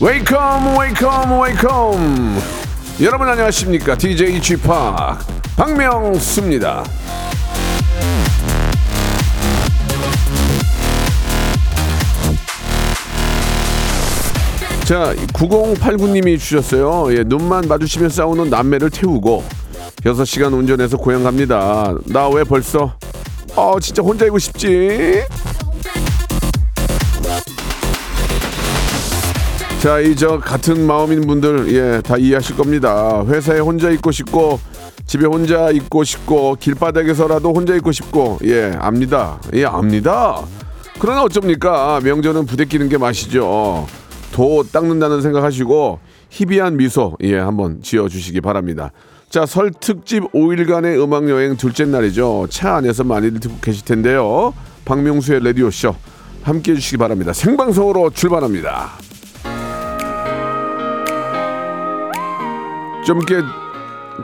Wake up wake up wake up. 여러분 안녕하십니까? DJ p 박명수입니다. 자 9089님이 주셨어요. 예, 눈만 마주치면 싸우는 남매를 태우고 6시간 운전해서 고향 갑니다. 나 왜 벌써? 어 진짜 혼자 있고 싶지 자, 이 저 같은 마음인 분들 예, 다 이해하실 겁니다. 회사에 혼자 있고 싶고 집에 혼자 있고 싶고 길바닥에서라도 혼자 있고 싶고 예, 압니다. 예, 압니다. 그러나 어쩝니까? 명절은 부대끼는 게 맛이죠. 도 닦는다는 생각하시고 희비한 미소 예, 한번 지어 주시기 바랍니다. 자, 설 특집 5일간의 음악 여행 둘째 날이죠. 차 안에서 많이들 듣고 계실 텐데요. 박명수의 라디오 쇼 함께 해 주시기 바랍니다. 생방송으로 출발합니다. 좀 이렇게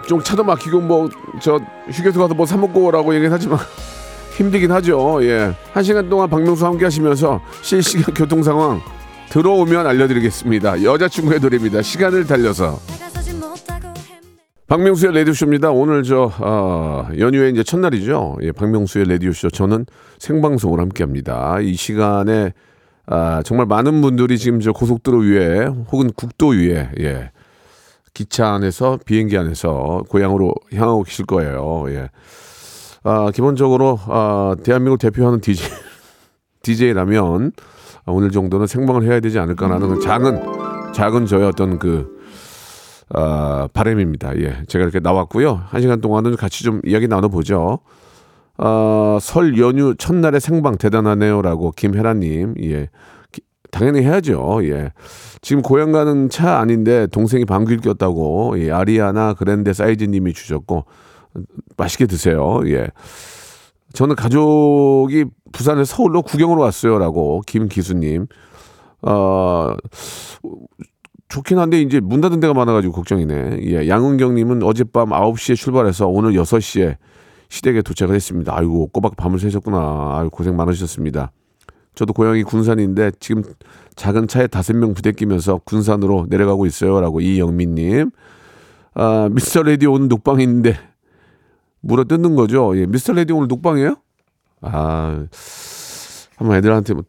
좀 차도 막히고 뭐 저 휴게소 가서 뭐 사 먹고 오라고 얘기는 하지만 힘들긴 하죠. 예. 한 시간 동안 박명수 함께 하시면서 실시간 교통 상황 들어오면 알려드리겠습니다. 여자친구의 노래입니다. 시간을 달려서. 박명수의 라디오쇼입니다. 오늘 저, 어, 연휴의 이제 첫날이죠. 예, 박명수의 라디오쇼. 저는 생방송으로 함께 합니다. 이 시간에, 아, 정말 많은 분들이 지금 저 고속도로 위에 혹은 국도 위에, 예, 기차 안에서 비행기 안에서 고향으로 향하고 계실 거예요. 예. 아, 기본적으로 아, 대한민국 대표하는 DJ DJ라면 아, 오늘 정도는 생방을 해야 되지 않을까라는 작은 작은 저의 어떤 그 아, 바람입니다. 예. 제가 이렇게 나왔고요. 한 시간 동안은 같이 좀 이야기 나눠보죠. 아, 설 연휴 첫날에 생방 대단하네요라고 김혜라님, 예. 기- 당연히 해야죠. 예. 지금 고향 가는 차 아닌데 동생이 방귀를 꼈다고 예, 아리아나 그랜데 사이즈님이 주셨고 맛있게 드세요. 예. 저는 가족이 부산에 서울로 구경으로 왔어요라고 김기수님. 어 좋긴 한데 이제 문 닫은 데가 많아가지고 걱정이네. 예, 양은경님은 어젯밤 9시에 출발해서 오늘 6시에 시댁에 도착을 했습니다. 아이고 꼬박 밤을 새셨구나. 아유 고생 많으셨습니다. 저도 고향이 군산인데 지금 작은 차에 다섯 명 부대끼면서 군산으로 내려가고 있어요라고 이영민님. 아 미스터 라디오 오늘 녹방 있는데 물어 뜯는 거죠. 예, 미스터 라디오 오늘 녹방이에요? 아 한번 애들한테 뭐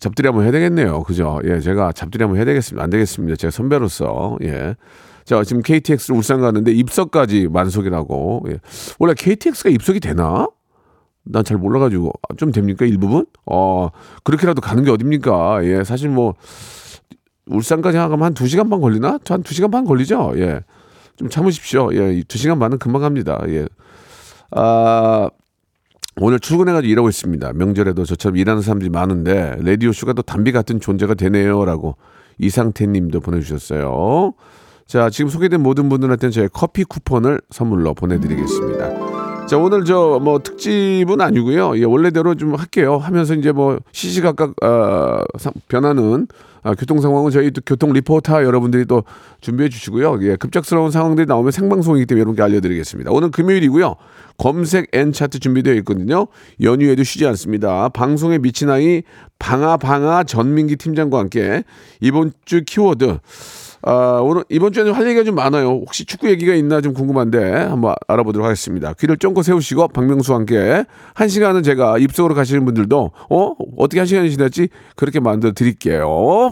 잡들이 한번 해야 되겠네요. 그죠? 예, 제가 잡들이 한번 해야 되겠습니다. 안 되겠습니다. 제가 선배로서 예. 자 지금 KTX 울산 가는데 입석까지 만석이라고. 예. 원래 KTX가 입석이 되나? 난 잘 몰라가지고 아, 좀 됩니까 일부분? 어 그렇게라도 가는 게 어딥니까? 예 사실 뭐 울산까지 가면 한두 시간 반 걸리나? 한두 시간 반 걸리죠? 예. 좀 참으십시오. 예, 두 시간 반은 금방 갑니다. 예. 아, 오늘 출근해가지고 일하고 있습니다. 명절에도 저처럼 일하는 사람들이 많은데, 라디오 쇼가 또 담비 같은 존재가 되네요. 라고 이상태 님도 보내주셨어요. 자, 지금 소개된 모든 분들한테는 저희 커피 쿠폰을 선물로 보내드리겠습니다. 자, 오늘 저 뭐 특집은 아니고요. 예, 원래대로 좀 할게요. 하면서 이제 뭐 시시각각, 어, 상- 변하는 아, 교통 상황은 저희 또 교통 리포터 여러분들이 또 준비해 주시고요. 예, 급작스러운 상황들이 나오면 생방송이기 때문에 여러분께 알려드리겠습니다. 오늘 금요일이고요. 검색 N 차트 준비되어 있거든요. 연휴에도 쉬지 않습니다. 방송에 미친 아이 방아 방아 전민기 팀장과 함께 이번 주 키워드 아, 오늘 이번 주에는 할 얘기가 좀 많아요. 혹시 축구 얘기가 있나 좀 궁금한데 한번 알아보도록 하겠습니다. 귀를 쫑긋 세우시고 박명수와 함께 한 시간은 제가 입속으로 가시는 분들도 어 어떻게 한 시간이 지났지 그렇게 만들어 드릴게요.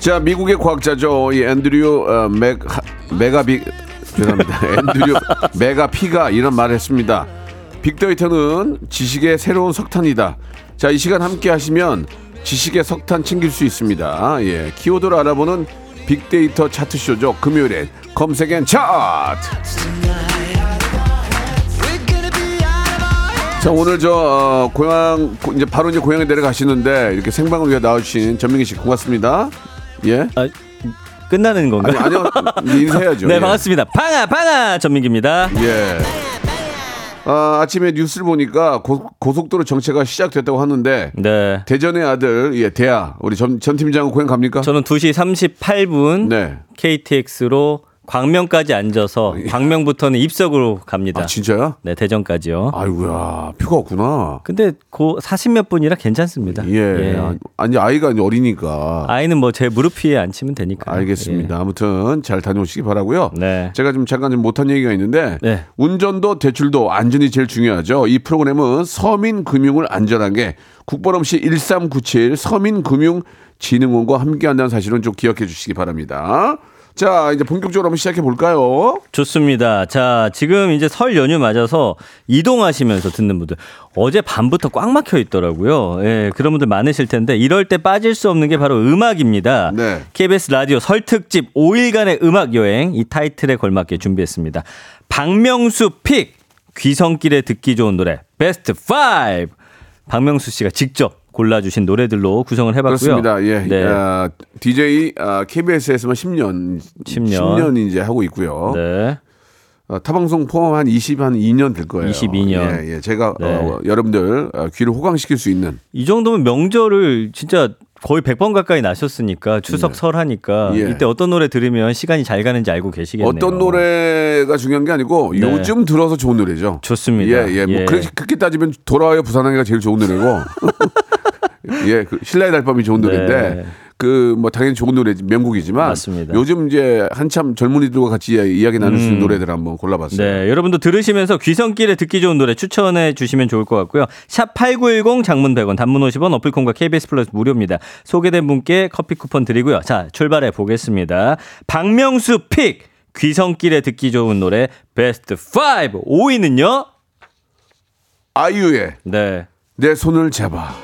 자 미국의 과학자죠 이 앤드류 어, 맥 하- 메가비 죄송합니다 앤드류 맥아피가 이런 말을 했습니다 빅데이터는 지식의 새로운 석탄이다. 자, 이 시간 함께 하시면 지식의 석탄 챙길 수 있습니다. 예, 키워드를 알아보는 빅데이터 차트쇼죠. 금요일엔 검색N 차트. 자 오늘 저 어, 고향 고- 이제 바로 이제 고향에 내려가시는데 이렇게 생방을 위해 나와주신 전민기 씨 고맙습니다. 예. 아, 끝나는 건가요? 아니 아니요 이제 인사해야죠. 네, 예. 반갑습니다. 방아, 방아, 전민기입니다. 예. 아, 아침에 뉴스를 보니까 고, 고속도로 정체가 시작됐다고 하는데 네. 대전의 아들 예 대야 우리 전, 전 팀장은 고향 갑니까? 저는 2시 38분 네. KTX로 광명까지 앉아서 광명부터는 입석으로 갑니다. 아 진짜야? 네, 대전까지요. 아이고야 표가 없구나. 근데 고 40몇 분이라 괜찮습니다. 예. 아, 아니 아이가 어리니까. 아이는 뭐 제 무릎 위에 앉히면 되니까. 알겠습니다. 아무튼 잘 다녀오시기 바라고요. 네. 제가 좀 잠깐 좀 못한 얘기가 있는데 네. 운전도 대출도 안전이 제일 중요하죠. 이 프로그램은 서민 금융을 안전하게 국번없이 1397 서민금융진흥원과 함께한다는 사실은 좀 기억해 주시기 바랍니다. 자 이제 본격적으로 한번 시작해 볼까요? 좋습니다. 자, 지금 이제 설 연휴 맞아서 이동하시면서 듣는 분들 어제 밤부터 꽉 막혀 있더라고요. 예, 그런 분들 많으실 텐데 이럴 때 빠질 수 없는 게 바로 음악입니다. 네. KBS 라디오 설 특집 5일간의 음악 여행 이 타이틀에 걸맞게 준비했습니다. 박명수 픽 귀성길에 듣기 좋은 노래 베스트 5 박명수 씨가 직접 골라주신 노래들로 구성을 해봤고요. 그렇습니다. 예, 네. 아, DJ 아, KBS에서만 10년, 10년. 10년 이제 하고 있고요. 네. 어, 타방송 포함 한 20, 한 2년 될 거예요. 22년. 예, 예. 제가 네. 어, 여러분들 어, 귀를 호강시킬 수 있는 이 정도면 명절을 진짜 거의 100번 가까이 나셨으니까 추석 설 하니까 예. 이때 어떤 노래 들으면 시간이 잘 가는지 알고 계시겠네요. 어떤 노래가 중요한 게 아니고 네. 요즘 들어서 좋은 노래죠. 좋습니다. 예, 예. 뭐 예. 그렇게, 그렇게 따지면 돌아와요 부산항해가 제일 좋은 노래고. 예, 그 신라의 달밤이 좋은 노래인데 네. 그뭐 당연히 좋은 노래 명곡이지만 맞습니다. 요즘 이제 한참 젊은이들과 같이 이야기 나눌 수 있는 노래들 한번 골라봤어요. 네, 여러분도 들으시면서 귀성길에 듣기 좋은 노래 추천해 주시면 좋을 것 같고요. 샵 8910 장문 100원, 단문 50원, 어플콘과 KBS 플러스 무료입니다. 소개된 분께 커피 쿠폰 드리고요. 자, 출발해 보겠습니다. 박명수 픽 귀성길에 듣기 좋은 노래 베스트 5 5위는요? 아이유의 네. 내 손을 잡아.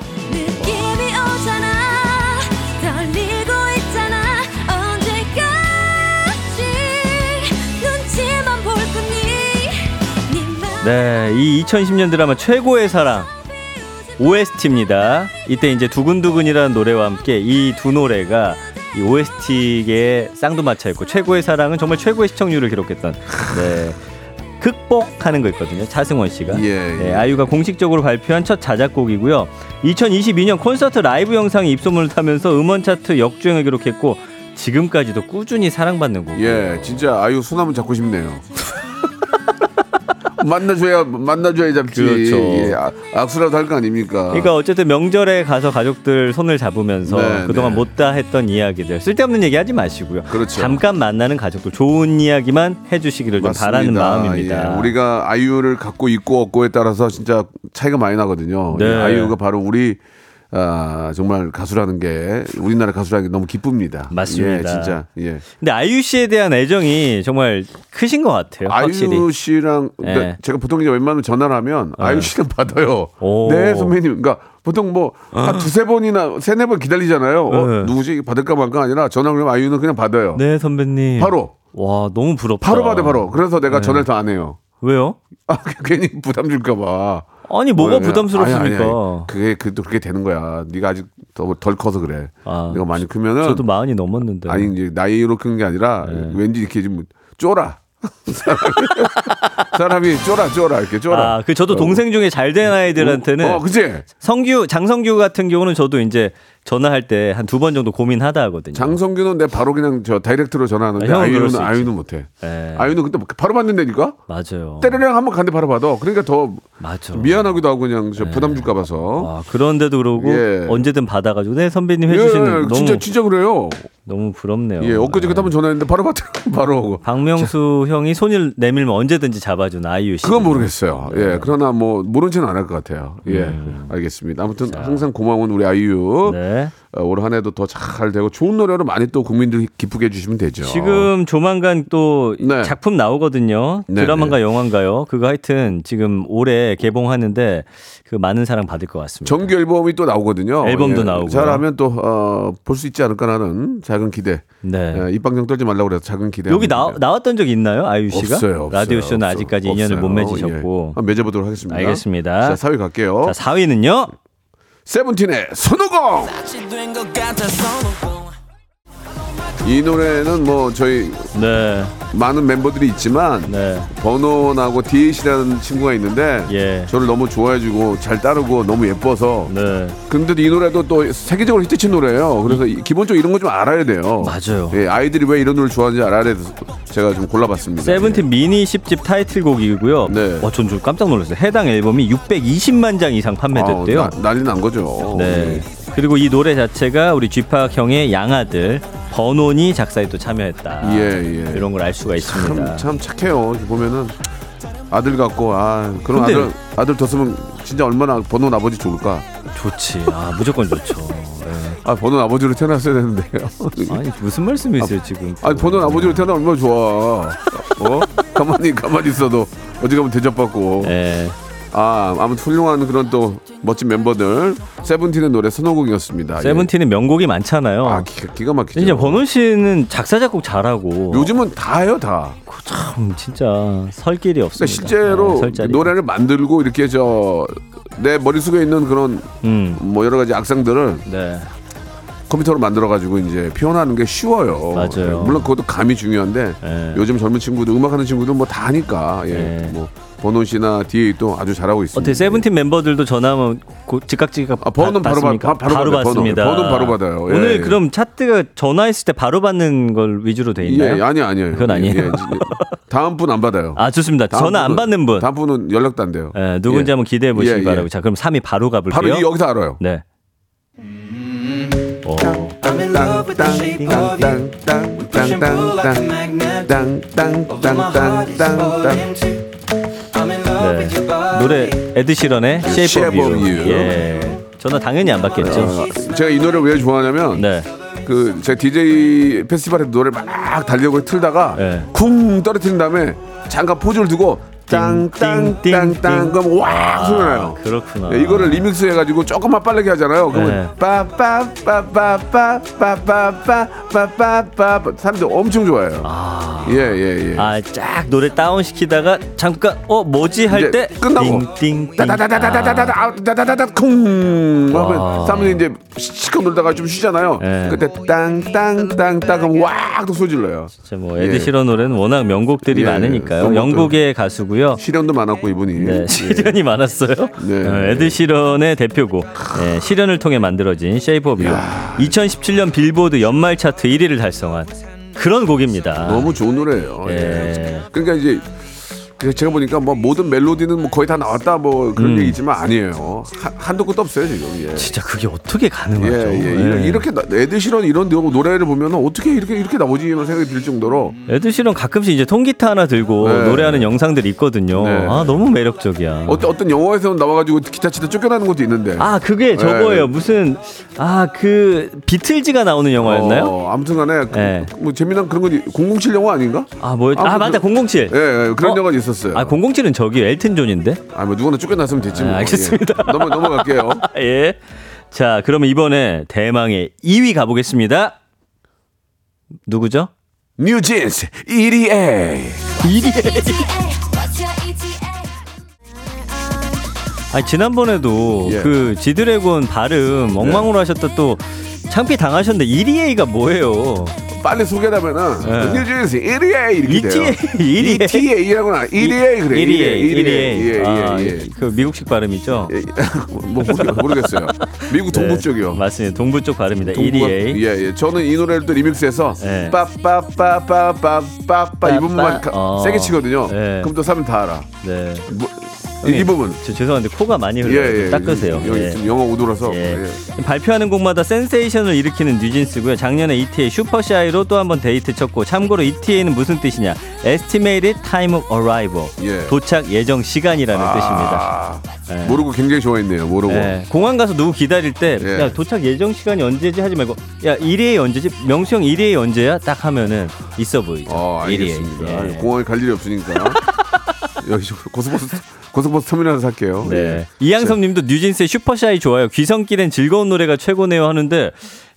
네, 이 2010년 드라마 최고의 사랑 OST입니다. 이때 이제 두근두근이라는 노래와 함께 이 두 노래가 이 OST의 쌍두마차였고 최고의 사랑은 정말 최고의 시청률을 기록했던 네. 극복하는 거 있거든요. 차승원 씨가. 예, 예. 네, 아이유가 공식적으로 발표한 첫 자작곡이고요. 2022년 콘서트 라이브 영상이 입소문을 타면서 음원 차트 역주행을 기록했고 지금까지도 꾸준히 사랑받는 곡. 예, 진짜 아이유 손 한번 잡고 싶네요. 만나줘야 만나줘야 잡지. 그렇죠. 예, 아, 악수라도 할 거 아닙니까? 그러니까 어쨌든 명절에 가서 가족들 손을 잡으면서 네, 그동안 네. 못다 했던 이야기들 쓸데없는 얘기 하지 마시고요. 그렇죠. 잠깐 만나는 가족들 좋은 이야기만 해주시기를 좀 바라는 마음입니다. 예, 우리가 아이유를 갖고 있고 없고에 따라서 진짜 차이가 많이 나거든요. 네. 예, 아이유가 바로 우리 아, 정말 가수라는 게 우리나라 가수라는 게 너무 기쁩니다. 맞습니다. 예, 진짜. 예. 근데 아이유 씨에 대한 애정이 정말 크신 것 같아요. 확실히. 아이유 씨랑 네. 그러니까 제가 보통 이제 웬만하면 전화를 하면 아이유 씨는 받아요. 오. 네 선배님. 그러니까 보통 뭐 한 두세 번이나 세네 번 기다리잖아요. 어, 네. 누구지 받을까 말까 아니라 전화 그러면 아이유는 그냥 받아요. 네 선배님. 바로 와 너무 부럽다. 바로 받아 바로. 그래서 내가 네. 전화를 더 안 해요. 왜요? 아 괜히 부담 줄까 봐. 아니 뭐가 어, 부담스럽습니까? 아니, 아니, 아니. 그게 그또 그렇게 되는 거야. 네가 아직 더, 덜 커서 그래. 아, 내가 많이 크면은 저도 마흔이 넘었는데. 아니 이제 나이로 큰 게 아니라 네. 왠지 이렇게 좀 쫄아. 사람이, 사람이 쫄아 쫄아 이렇게 쫄아. 아, 그 저도 동생 중에 잘 된 아이들한테는 어, 그치? 성규 장성규 같은 경우는 저도 이제 전화할 때 한 두 번 정도 고민하다 하거든요. 장성규는 내 바로 그냥 저 다이렉트로 전화하는데 아, 아이유는. 아이유는 못해. 네. 아이유는 근데 바로 받는다니까. 맞아요. 때려령 한번 간데 바로 받아. 그러니까 더 맞아. 미안하기도 하고 그냥 저 부담 줄까 봐서. 아, 그런데도 그러고 예. 언제든 받아가지고 네 선배님 예, 해주시는 너무 진짜 진짜 그래요. 너무 부럽네요. 예, 엊그제 그때 한번 전화했는데 바로 받더라고 바로 오고. 박명수 형이 손을 내밀면 언제든지 잡아준 아이유 씨. 그건 모르겠어요. 네. 예, 그러나 뭐 모른 체는 안 할 것 같아요. 예, 음. 알겠습니다. 아무튼 항상 고마운 우리 아이유. 네. 어, 올 한해도 더 잘 되고 좋은 노래로 많이 또 국민들 기쁘게 해주시면 되죠. 지금 조만간 또 네. 작품 나오거든요. 네, 드라마인가 영화인가요? 그거 하여튼 지금 올해 개봉하는데 그 많은 사랑 받을 것 같습니다. 정규 앨범이 또 나오거든요. 앨범도 나오고요. 잘하면 또 볼수 있지 않을까라는 작은 기대. 네. 예, 입방정 떨지 말라고 그래서 작은 기대. 여기 나. 나왔던 적 있나요? 아유 씨가? 없어요, 없어요. 라디오 쇼는 없어요. 아직까지 인연을 못 없어요. 맺으셨고. 예. 한번 맺어보도록 하겠습니다. 알겠습니다. 자, 4위 갈게요. 자, 4위는요? 세븐틴의 손오공. 이 노래는 뭐 저희 네. 많은 멤버들이 있지만 네. 버논하고 디에이시라는 친구가 있는데 예. 저를 너무 좋아해주고 잘 따르고 너무 예뻐서 네. 근데도 이 노래도 또 세계적으로 히트친 노래예요. 그래서 이- 기본적으로 이런 거 좀 알아야 돼요. 맞아요. 예, 아이들이 왜 이런 노래를 좋아하는지 알아야 돼서 제가 좀 골라봤습니다. 세븐틴 미니 10집 타이틀곡이고요. 네. 어, 전좀 깜짝 놀랐어요. 해당 앨범이 620만 장 이상 판매됐대요. 아, 나- 난리 난 거죠. 네. 그리고 이 노래 자체가 우리 쥐팍 형의 양아들 버논이 작사에 또 참여했다. 예, 예. 이런 걸 알 수가 있습니다. 참, 참 착해요. 이렇게 보면은 아들 같고 아 그런 근데- 아들 아들 뒀으면 진짜 얼마나 번호 아버지 좋을까. 좋지. 아, 무조건 좋죠. 네. 아 번호 아버지로 태어났어야 되는데요. 아니 무슨 말씀이세요 지금? 아니 번호 아버지로 태어나 얼마나 좋아. 어? 가만히 가만히 있어도 어디 가면 대접받고. 네. 아 아무튼 훌륭한 그런 또 멋진 멤버들 세븐틴의 노래 선호곡이었습니다. 세븐틴은 명곡이 많잖아요. 예. 아 기가, 기가 막히죠. 진짜 버논 씨는 작사 작곡 잘하고 요즘은 다 해요 다. 참 진짜 설 길이 그러니까 없습니다. 실제로 네. 노래를 만들고 이렇게 저 내 머릿속에 있는 그런 음. 뭐 여러 가지 악상들을 네. 컴퓨터로 만들어 가지고 이제 표현하는 게 쉬워요. 맞아요. 물론 그것도 감이 중요한데 네. 요즘 젊은 친구들 음악하는 친구들 뭐 다 하니까 예. 네. 뭐 버논 씨나 디에이도 아주 잘하고 있습니다. 어때 세븐틴 멤버들도 전화하면 고- 즉각즉각 아, 번호는 바로 받- 받습니까? 바- 바로 받아요, 받습니다. 번호. 바로 받아요. 예, 오늘 예. 그럼 차트가 전화했을 때 바로 받는 걸 위주로 돼 있나요? 예, 아니 아니에요. 그건 아니에요. 예, 예. 다음 분 안 받아요. 아 좋습니다. 전화 안 분은- 받는 분. 다음 분은 연락도 안 돼요. 예, 누군지 예. 한번 기대해 보시기 예, 예. 바라고. 자, 그럼 3위 바로 가볼게요. 바로 이 여기서 알아요. 네. 오. 네. 노래 에드시런의 Shape of You. 예. 전화 당연히 안 받겠죠. 어, 제가 이 노래를 왜 좋아하냐면 네. 그 제가 DJ 페스티벌에서 노래 막 달려고 틀다가 네. 쿵 떨어뜨린 다음에 잠깐 포즈를 두고 땅땅땅땅 그럼 와 소리 나요. 아, 그렇구나. 예, 이거를 리믹스 해가지고 조금만 빠르게 하잖아요. 네. 그러면 빠빠빠빠빠빠빠빠빠빠 사람들 엄청 좋아해요. 예예 예. 아, 쫙 노래 다운 시키다가 잠깐 어 뭐지 할 때 끝나고 띵띵띵 다다다다다다다다 아, 다다다다 쿵 와. 하면 사람들이 이제 시컷 놀다가 좀 쉬잖아요. 네. 그때 땅땅땅땅 와또 소질러요. 진짜 뭐 에드시런 노래는 워낙 명곡들이 예, 많으니까요. 영국의 가수고요. 시련도 많았고 이분이. 네, 시련이 많았어요. 네. 어, 에드 시런의 대표곡 네, 시련을 통해 만들어진 Shape of You. 2017년 빌보드 연말 차트 1위를 달성한 그런 곡입니다. 너무 좋은 노래예요. 예. 예. 그러니까 이제 그 제가 보니까 뭐 모든 멜로디는 뭐 거의 다 나왔다 뭐 그런 음. 얘기지만 아니에요. 한, 한도 끝도 없어요 지금. 예. 진짜 그게 어떻게 예, 가능하죠? 예, 예. 이렇게 나- 에드시런 이런 노- 노래를 보면 어떻게 이렇게 이렇게 나오지 이런 생각이 들 정도로 에드시런 가끔씩 이제 통기타 하나 들고 네. 노래하는 영상들이 있거든요. 네. 아 너무 매력적이야. 어떤 어떤 영화에서 나와가지고 기타 치다 쫓겨나는 것도 있는데. 아 그게 저거예요. 네. 무슨 아 그 비틀즈가 나오는 영화였나요? 어, 아무튼간에 그, 네. 뭐 재미난 그런 거007 영화 아닌가? 아 뭐였지? 아, 아, 맞다 007. 예, 예 그런 어? 영화 있 었어요. 아 007은 저기 엘튼 존인데. 아, 뭐 누구나 쫓겨났으면 됐지 뭐. 아, 알겠습니다. 예. 넘어 넘어갈게요. 예. 자, 그러면 이번에 대망의 2위 가보겠습니다. 누구죠? 뉴진스 1위에 What's your E ETA? 아니, 지난번에도 예. 그 지드래곤 발음 엉망으로 하셨다 또 창피 당하셨는데 1위가 뭐예요? 빨리 소개하면은 네. 뉴진스 1위에 이렇게 돼요. ETA, 1위에? ETA라고나 1위에 그래. 1위에, 1위에. 1위에. 예, 아, 예, 예. 그 미국식 발음이죠? 예, 뭐 모르- 모르 겠어요. 미국 동부 네, 쪽이요. 맞습니다. 동부 쪽 발음입니다. 동부가- 1위에. 예, 예. 저는 이 노래를 또 리믹스해서 예. 빠빠빠빠빠빠빠 이 부분만. 어. 세게 치거든요. 예. 그럼 또 사람 다 알아. 네. 뭐, 이, 이 부분. 저 죄송한데 코가 많이 예, 흘러요. 예. 닦으세요. 여기 예. 좀 영어 오도라서. 예. 예. 발표하는 곡마다 센세이션을 일으키는 뉴진스고요. 작년에 ETA Super Shy로 또 한 번 대히트 쳤고 참고로 ETA는 무슨 뜻이냐? Estimated Time of Arrival. 예. 도착 예정 시간이라는 뜻입니다. 아, 예. 모르고 굉장히 좋아했네요. 모르고. 예, 공항 가서 누구 기다릴 때, 예. 야, 도착 예정 시간이 언제지 하지 말고, 야, ETA 언제지? 명수 형 ETA 언제야? 딱 하면은 있어 보이죠. 어, ETA. 알겠습니다. 예. 공항에 갈 일이 없으니까. 여기 저 고속버스 고속버스 터미널에서 살게요. 네. 예. 이양섭 님도 뉴진스의 슈퍼샤이 좋아요. 귀성길엔 즐거운 노래가 최고네요 하는데,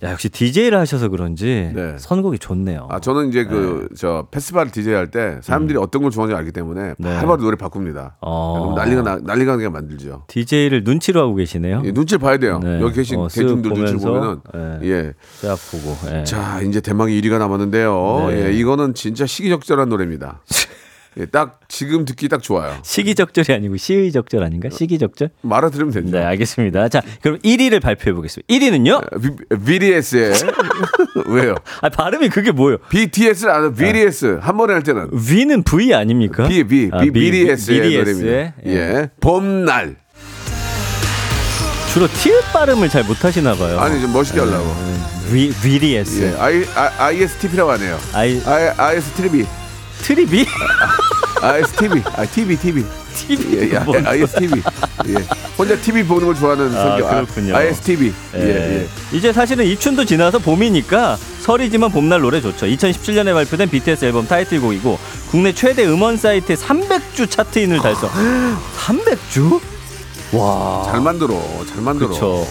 야, 역시 DJ를 하셔서 그런지 네. 선곡이 좋네요. 아 저는 이제 그 저 페스티벌 디제이 할때 사람들이 어떤 걸 좋아하는지 알기 때문에 음. 네. 바로바로 노래 바꿉니다. 어. 난리가 나, 난리가 나게 만들죠. DJ를 눈치로 하고 계시네요. 예, 눈치를 봐야 돼요. 네. 여기 계신 어, 쓱 대중들 보면서, 보면은 예. 예. 쫙 보고. 예. 자 이제 대망의 1위가 남았는데요. 네. 예, 이거는 진짜 시기적절한 노래입니다. 예, 딱 지금 듣기 딱 좋아요. 시기적절이 아니고 시의적절 아닌가? 시기적절? 말아 들으면 되죠. 네, 알겠습니다. 자, 그럼 1위를 발표해 보겠습니다. 1위는요? BTS의 왜요? 아, 발음이 그게 뭐예요? BTS를 아는 BTS 한 번에 할 때는 V는 V 아닙니까? B B 아, B BTS의 노래입니다. 예, 봄날 주로 티읕 발음을 잘 못하시나 봐요. 아니 좀 멋있게 하려고. V VDS. 예, I, I, ISTP라고 하네요. I I, ISTV, 트리비? ISTV, 아 TV, TV. TV. 예, 예, 뭔 ISTV. 예, 혼자 TV 보는 걸 좋아하는 아, 성격. 그렇군요. ISTV. 예, 예. 예. 이제 사실은 입춘도 지나서 봄이니까 설이지만 봄날 노래 좋죠. 2017년에 발표된 BTS 앨범 타이틀곡이고 국내 최대 음원 사이트 300주 차트인을 달성. 300주? 와. 잘 만들어, 잘 만들어. 그렇죠.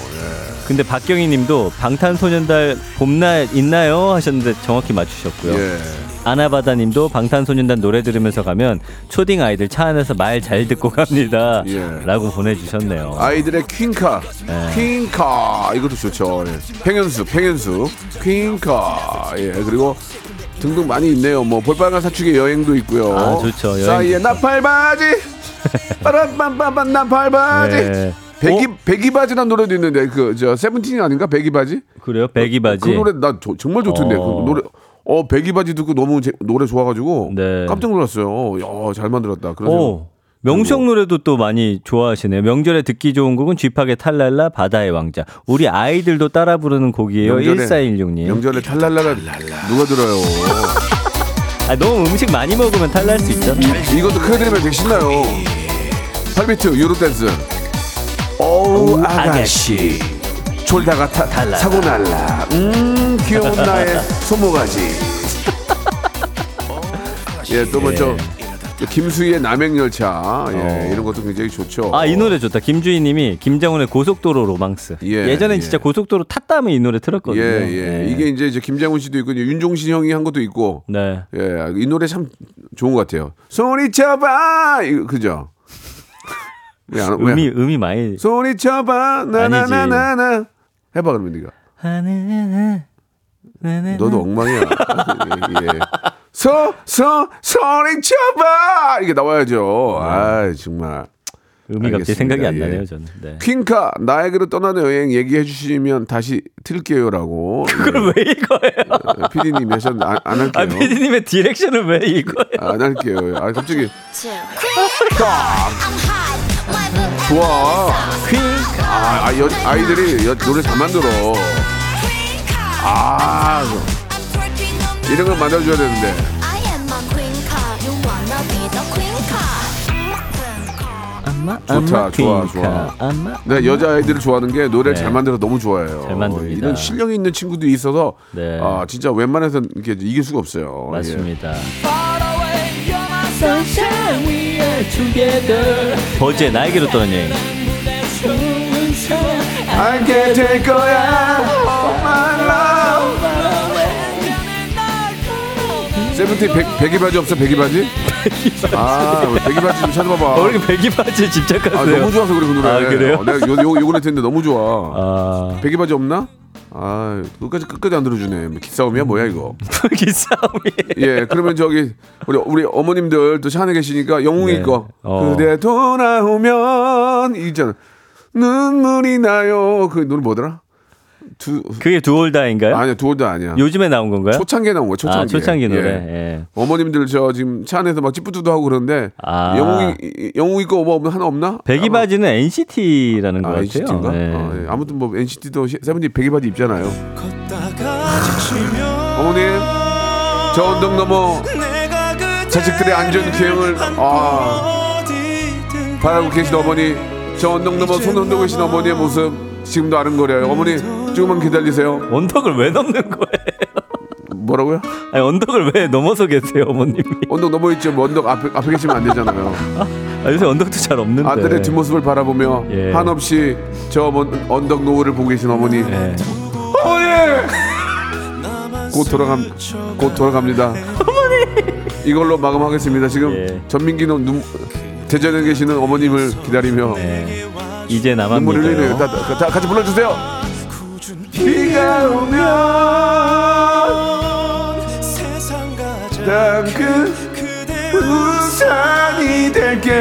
근데 박경희 님도 방탄소년단 봄날 있나요? 하셨는데 정확히 맞추셨고요. 예. 아나바다 님도 방탄소년단 노래 들으면서 가면 초딩 아이들 차 안에서 말 잘 듣고 갑니다. 예. 라고 보내주셨네요. 아이들의 퀸카, 예. 퀸카 이것도 좋죠. 예. 팽현수, 팽현수, 퀸카. 예, 그리고 등등 많이 있네요. 뭐 볼빨간 사춘기 여행도 있고요. 아, 좋죠. 여행 싸이의. 나팔바지, 빠람빰빰빰 나팔바지. 예. 배기 어? 배기바지란 노래도 있는데 그 저 세븐틴이 아닌가 배기바지? 그래요? 배기바지. 그 노래 나 조- 정말 좋던데 어. 그 노래. 어 배기바지 듣고 너무 제- 노래 좋아가지고 네. 깜짝 놀랐어요. 야 잘 만들었다. 그래서 오. 명성 노래도 또 많이 좋아하시네요. 명절에 듣기 좋은 곡은 쥐팍의 탈랄라 바다의 왕자. 우리 아이들도 따라 부르는 곡이에요. 1416님. 명절에 탈랄라라 누가 들어요? 아, 너무 음식 많이 먹으면 탈날 수 있죠. 이것도 크게 들으면 되게 신나요. 8비트 유로댄스. 어우 아가씨 졸다가 타, 사고 날라. 음 귀여운 나의 소모가지. 예, 또 먼저 김수희의 남행열차 예, 이런 것도 굉장히 좋죠. 아, 이 노래 좋다. 김주희 님이 김장훈의 고속도로 로망스. 예, 예, 전엔 예. 진짜 고속도로 탔다면 이 노래 틀었거든요. 예, 예. 이게 이제 저 김장훈 씨도 있고 이제 윤종신 형이 한 것도 있고. 네. 예, 이 노래 참 좋은 것 같아요. 소리쳐봐, 이거 그죠? 왜 안, 왜? 음이 음이 많이 소리쳐봐, 나나나나나. 해봐 그러면 네가. 너도 엉망이야. 예, 예. 소, 소, 소리쳐봐! 이게 나와야죠. 아 정말. 갑자기 알겠습니다. 생각이 안 예. 나네요, 저는. 네. 퀸카, 나에게로 떠나는 여행 얘기해 주시면 다시 틀게요 라고. 그걸 왜 이거예요? PD님이 하셨는데 안, 안 할게요. 아, 피디님의 디렉션을 왜 이거예요? 안 할게요. 아, 갑자기 book 좋아. 아, 아 여, 아이들이 여, 노래 잘 만들어. 아, on 이런 걸 만들어줘야 되는데. 엄마, 좋다, 좋아, 좋아. 엄마. 내가 여자 아이들을 좋아하는 게 노래를 네. 잘 만들어 너무 좋아해요. 잘 만듭니다. 이런 실력이 있는 친구들이 있어서 네. 아 진짜 웬만해서 이렇게 이길 수가 없어요. 예. 맞습니다. 버즈의 나에게로 떠난 여행. 알게 될 거야. Oh my love. 세븐틴 백, 백이 바지 없어 백이 바지? 아 백이 바지 좀 찾아봐봐. 어, 이렇게 배기 바지에 아, 집착하세요? 너무 좋아서 그래 그 노래. 아, 그래요? 내가 요, 요, 요거 냈는데 너무 좋아. 아, 백이 바지 없나? 아 끝까지 끝까지 안 들어주네. 뭐 기싸움이야 뭐야 이거. 기싸움이. 예 그러면 저기 우리 우리 어머님들 또차 안에 계시니까 영웅이 네. 거 어. 그대 돌아오면 이 있잖아 눈물이 나요 그 노래 뭐더라? 두 그게 두올다인가요? 아니야 두월도 아니야. 요즘에 나온 건가요? 초창기에 나온 거야. 초창기. 아, 초창기 노래. 예. 예. 어머님들 저 지금 차 안에서 막 찌뿌두두 하고 그러는데 아. 영웅이 영웅이 거 뭐 하나 없나? 배기바지는 NCT라는 것 아, 같아요. NCT인가? 예. 아, 예. 아무튼 뭐 NCT도 세븐틴 배기바지 입잖아요. 어머님 저 언덕 넘어 자식들의 안전 기행을 아 바라고 계신 어머니 저 언덕 넘어 손 흔들고 계신 어머니의 모습 지금도 아른거려요. 어머니 조금만 기다리세요. 언덕을 왜 넘는 거예요? 뭐라고요? 아니, 언덕을 왜 넘어서 계세요, 어머님이? 언덕 넘어 있죠. 뭐 언덕 앞에 앞에 계시면 안 되잖아요. 아, 요새 언덕도 잘 없는데. 아들의 뒷모습을 바라보며 예. 한없이 저 먼 언덕 노을을 보고 계신 어머니. 예. 어머니! 곧 돌아감 곧 돌아갑니다. 어머니! 이걸로 마감하겠습니다. 지금 예. 전민기는 눈 대전에 계시는 어머님을 기다리며 예. 이제 눈물 흘리네요. 다, 다, 다 같이 불러주세요. 비가 오면 난그 우산이 될게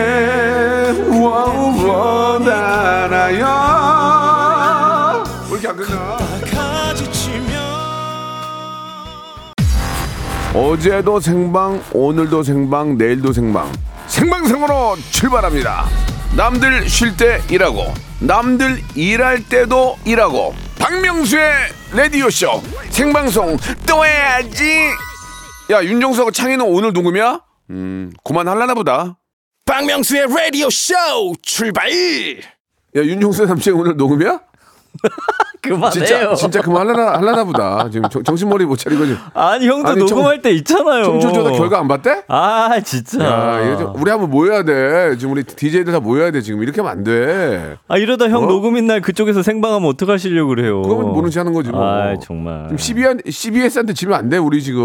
원하나요 왜 이렇게 안 끝나 어제도 생방 오늘도 생방 내일도 생방 생방송으로 출발합니다 남들 쉴 때 일하고 남들 일할 때도 일하고 박명수의 라디오쇼 생방송 또 해야지 야 윤정수하고 창희는 오늘 녹음이야? 음 그만할라나 보다 박명수의 라디오 쇼 출발 야 윤정수 남친 오늘 녹음이야? 그만해요. 진짜 진짜 그만할라나 할라나 보다 지금 정, 정신머리 못 차리고 지금 아니, 형도 아니, 청- 녹음할 때 있잖아요. 청초조사 결과 안 봤대? 아, 진짜. 야, 좀 우리 한번 모여야 돼. 지금 우리 DJ들 다 모여야 돼. 지금 이렇게 하면 안 돼. 아, 이러다 형 어? 녹음인 날 그쪽에서 생방하면 어떡하시려고 그래요. 그거면 모른 체 하는 거지 뭐. 아, 정말. 지금 CBS, CBS한테 지면 안 돼. 우리 지금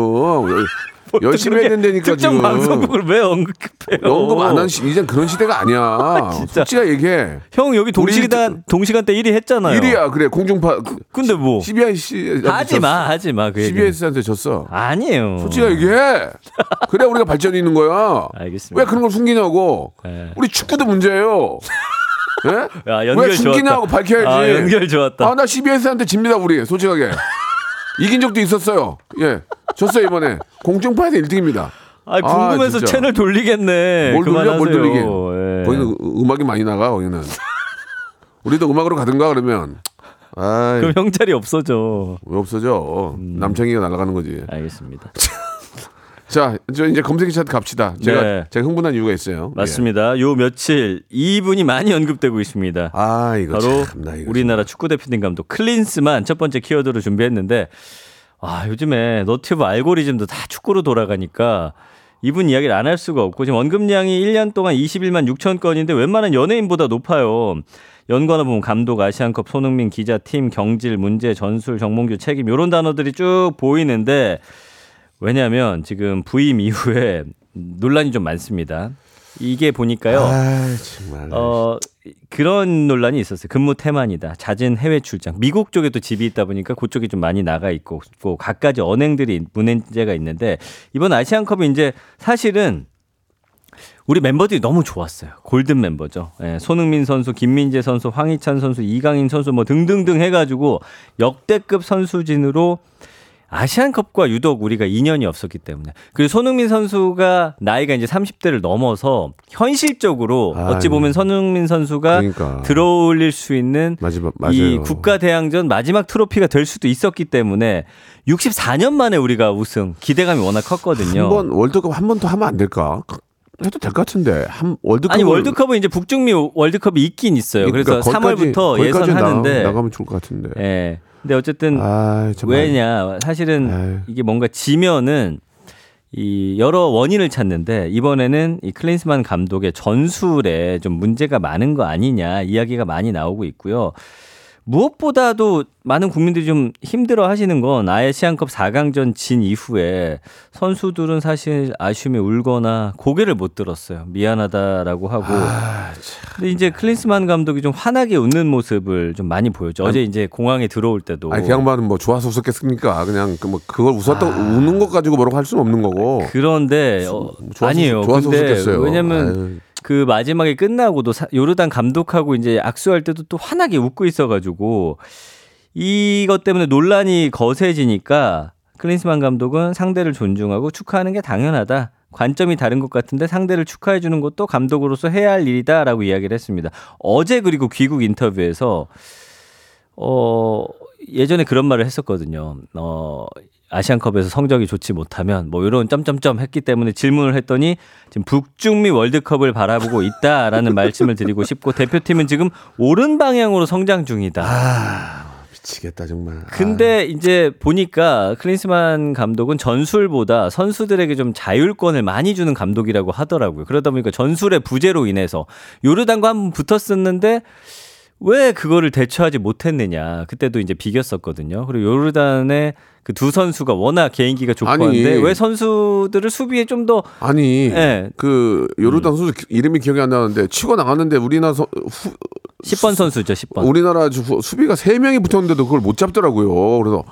열- 열심히 된다니까 특정 지금. 방송국을 왜 언급해요? 연금 안한 시, 이젠 그런 시대가 아니야. 진짜. 솔직히 얘기해. 형 여기 동시간 동시간 때 1위 했잖아요. 1위야. 그래. 공중파 근데 뭐 CBS 하지 마, 하지 마. 그. CBS한테 졌어. 아니에요. 솔직히 얘기해. 그래 우리가 발전이 있는 거야. 알겠습니다. 왜 그런 걸 숨기냐고. 네. 우리 축구도 문제예요. 예? 야, 연결 왜 숨기냐고 좋았다. 밝혀야지. 아, 연결 좋았다. 아, 나 CBS한테 집니다, 우리. 솔직하게. 이긴 적도 있었어요. 예. 졌어요, 이번에. 공중파에서 1등입니다. 아, 궁금해서 진짜. 채널 돌리겠네. 뭘 돌려. 뭘 돌리게. 예. 거기는 음- 음악이 많이 나가, 거기는. 우리도 음악으로 가든가, 그러면. 아, 그럼 형 자리 없어져. 왜 없어져? 남창이가 날아가는 거지. 알겠습니다. 자, 저 이제 검색기 차트 갑시다. 제가, 네. 제가 흥분한 이유가 있어요. 맞습니다. 요 며칠 이분이 많이 언급되고 있습니다. 예. 아, 이거 바로 참나, 이거 우리나라 축구 대표팀 감독 클린스만 첫 번째 키워드로 준비했는데 아 요즘에 너튜브 알고리즘도 다 축구로 돌아가니까 이분 이야기를 안 할 수가 없고 지금 언급량이 1년 동안 21만 6천 건인데 웬만한 연예인보다 높아요. 연관어 보면 감독, 아시안컵, 손흥민, 기자, 팀, 경질, 문제, 전술, 정몽규, 책임 이런 단어들이 쭉 보이는데 왜냐하면 지금 부임 이후에 논란이 좀 많습니다. 이게 보니까요. 아, 정말. 어 그런 논란이 있었어요. 근무 태만이다. 잦은 해외 출장. 미국 쪽에 또 집이 있다 보니까 그쪽이 좀 많이 나가 있고 또 갖가지 언행들이 문제가 있는데 이번 아시안컵이 이제 사실은 우리 멤버들이 너무 좋았어요. 골든 멤버죠. 예, 손흥민 선수, 김민재 선수, 황희찬 선수, 이강인 선수 뭐 등등등 해가지고 역대급 선수진으로 아시안컵과 유독 우리가 인연이 없었기 때문에 그리고 손흥민 선수가 나이가 이제 30대를 넘어서 현실적으로 어찌 보면 손흥민 선수가 그러니까. 들어올릴 수 있는 마지막, 이. 국가 대항전 마지막 트로피가 될 수도 있었기 때문에 64년 만에 우리가 우승 기대감이 워낙 컸거든요. 한 번 월드컵 한 번 더 하면 안 될까? 해도 될 것 같은데 한 월드컵 아니 월드컵은 이제 북중미 월드컵이 있긴 있어요. 그래서 3월부터 예선하는데 나, 가면 좋을 것 같은데. 예. 근데 어쨌든 아. 왜냐 사실은 아유. 이게 뭔가 지면은 이 여러 원인을 찾는데 이번에는 이 클린스만 감독의 전술에 좀 문제가 많은 거 아니냐 이야기가 많이 나오고 있고요. 무엇보다도 많은 국민들이 좀 힘들어 하시는 건 아시안컵 4강전 진 이후에 선수들은 사실 아쉬움에 울거나 고개를 못 들었어요. 미안하다라고 하고. 아, 근데 이제 클린스만 감독이 좀 환하게 웃는 모습을 좀 많이 보였죠. 어제 이제 공항에 들어올 때도. 아니 그 양반은 뭐 좋아서 웃었겠습니까? 그냥 그 뭐 그걸 웃었다 우는 것 가지고 뭐라고 할 수는 없는 거고. 그런데 어, 좋아서, 아니에요. 좋아서 근데 웃었겠어요. 왜냐면 아유. 그 마지막에 끝나고도 사- 요르단 감독하고 이제 악수할 때도 또 환하게 웃고 있어가지고 이것 때문에 논란이 거세지니까 클린스만 감독은 상대를 존중하고 축하하는 게 당연하다. 관점이 다른 것 같은데 상대를 축하해 주는 것도 감독으로서 해야 할 일이다라고 이야기를 했습니다. 어제 그리고 귀국 인터뷰에서 어 예전에 그런 말을 했었거든요. 어 아시안컵에서 성적이 좋지 못하면 뭐 이런 점점점 했기 때문에 질문을 했더니 지금 북중미 월드컵을 바라보고 있다라는 말씀을 드리고 싶고 대표팀은 지금 옳은 방향으로 성장 중이다. 미치겠다 정말. 근데 이제 보니까 클린스만 감독은 전술보다 선수들에게 좀 자율권을 많이 주는 감독이라고 하더라고요. 그러다 보니까 전술의 부재로 인해서 요르단과 한 번 붙었었는데 왜 그거를 대처하지 못했느냐. 그때도 이제 비겼었거든요. 그리고 요르단의 그 두 선수가 워낙 개인기가 좋고 아니. 한데 왜 선수들을 수비에 좀 더 아, 니 예. 그 요르단 선수 기- 이름이 기억이 안 나는데 치고 나갔는데 우리나라 서, 후, 10번 선수죠, 10번. 우리나라 수비가 세 명이 붙었는데도 그걸 못 잡더라고요. 그래서